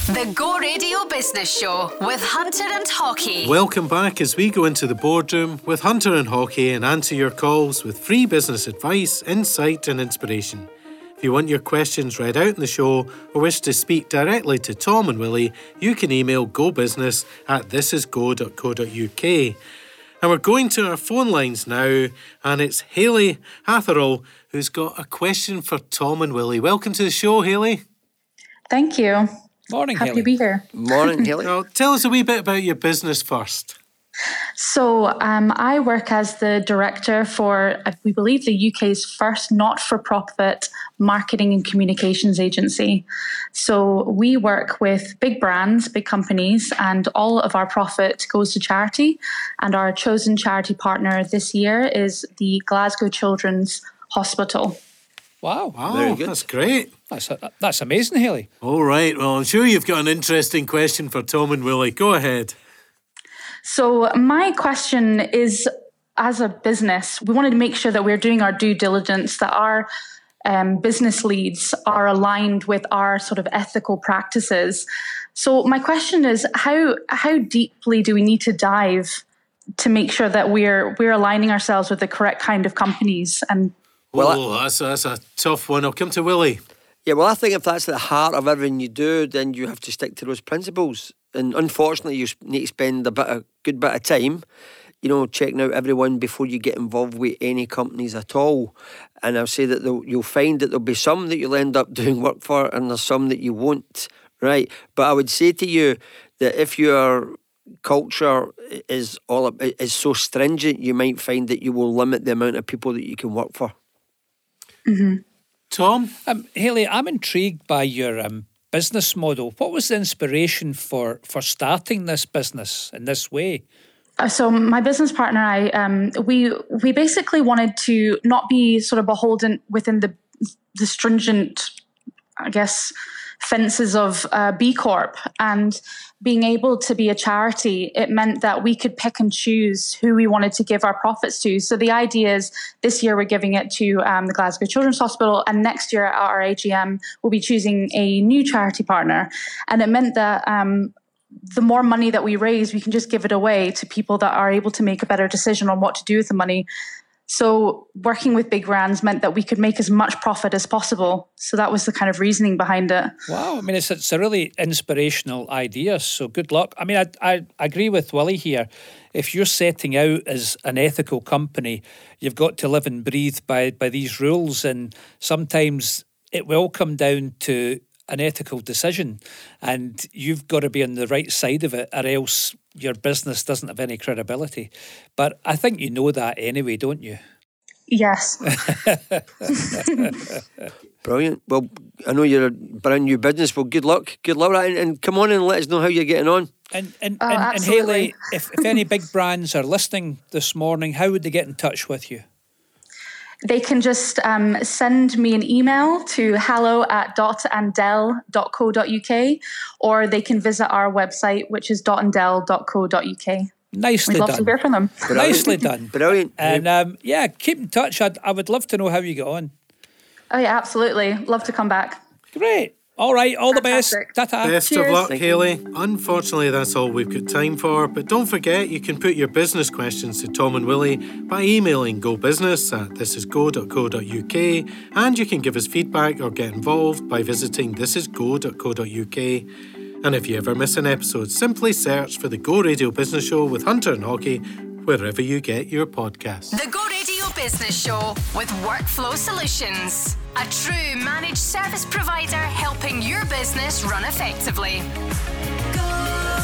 The Go Radio Business Show with Hunter and Haughey. Welcome back as we go into the boardroom with Hunter and Haughey and answer your calls with free business advice, insight, and inspiration. If you want your questions read out in the show or wish to speak directly to Tom and Willie, you can email gobusiness at thisisgo.co.uk. And we're going to our phone lines now, and it's Haley Hatherall who's got a question for Tom and Willie. Welcome to the show, Haley. Thank you. Morning, Happy Haley. to be here. Morning, Haley. Now, tell us a wee bit about your business first. So, um, I work as the director for, we believe, the UK's first not for profit marketing and communications agency. So, we work with big brands, big companies, and all of our profit goes to charity. And our chosen charity partner this year is the Glasgow Children's Hospital. Wow. Wow, Very good. that's great. That's, that's amazing, Haley. All right, well, I'm sure you've got an interesting question for Tom and Willie. Go ahead. So, my question is as a business, we wanted to make sure that we're doing our due diligence, that our um, business leads are aligned with our sort of ethical practices. So, my question is how, how deeply do we need to dive to make sure that we're, we're aligning ourselves with the correct kind of companies and Well, oh, that's, that's a tough one. I'll come to Willie. Yeah, well, I think if that's at the heart of everything you do, then you have to stick to those principles. And unfortunately, you need to spend a bit of good bit of time, you know, checking out everyone before you get involved with any companies at all. And I'll say that you'll find that there'll be some that you'll end up doing work for, and there's some that you won't. Right, but I would say to you that if your culture is all is so stringent, you might find that you will limit the amount of people that you can work for. Tom? Um, Haley, I'm intrigued by your um, business model. What was the inspiration for, for starting this business in this way? Uh, so my business partner, and I um, we we basically wanted to not be sort of beholden within the the stringent, I guess, fences of uh, B Corp and being able to be a charity. It meant that we could pick and choose who we wanted to give our profits to. So the idea is this year we're giving it to um, the Glasgow Children's Hospital, and next year at our AGM we'll be choosing a new charity partner. And it meant that. Um, the more money that we raise, we can just give it away to people that are able to make a better decision on what to do with the money. So, working with big brands meant that we could make as much profit as possible. So, that was the kind of reasoning behind it. Wow, I mean, it's, it's a really inspirational idea. So good luck. I mean, I, I agree with Willie here. If you're setting out as an ethical company, you've got to live and breathe by, by these rules. And sometimes it will come down to an ethical decision. And you've got to be on the right side of it, or else your business doesn't have any credibility. But I think you know that anyway, don't you? Yes. Brilliant. Well, I know you're a brand new business. Well, good luck. Good luck. And, and come on and let us know how you're getting on. And and, Oh, and, and absolutely. Haley, if, if any big brands are listening this morning, how would they get in touch with you? They can just um, send me an email to hello at dotandell.co.uk or they can visit our website, which is dotandell.co.uk. Nicely We'd love to done. hear from them. Nicely done. Brilliant. And um, yeah, keep in touch. I'd, I would love to know how you get on. Oh, yeah, absolutely. Love to come back. Great. All right. All Fantastic. the best. Ta ta. Best of luck, Thank you. Haley. Unfortunately, that's all we've got time for. But don't forget, you can put your business questions to Tom and Willie by emailing gobusiness at thisisgo.co.uk. And you can give us feedback or get involved by visiting thisisgo.co.uk. And if you ever miss an episode, simply search for the Go Radio Business Show with Hunter and Haughey wherever you get your podcasts. The Go Radio Business Show with Workflow Solutions, a true managed service provider helping your business run effectively. Go.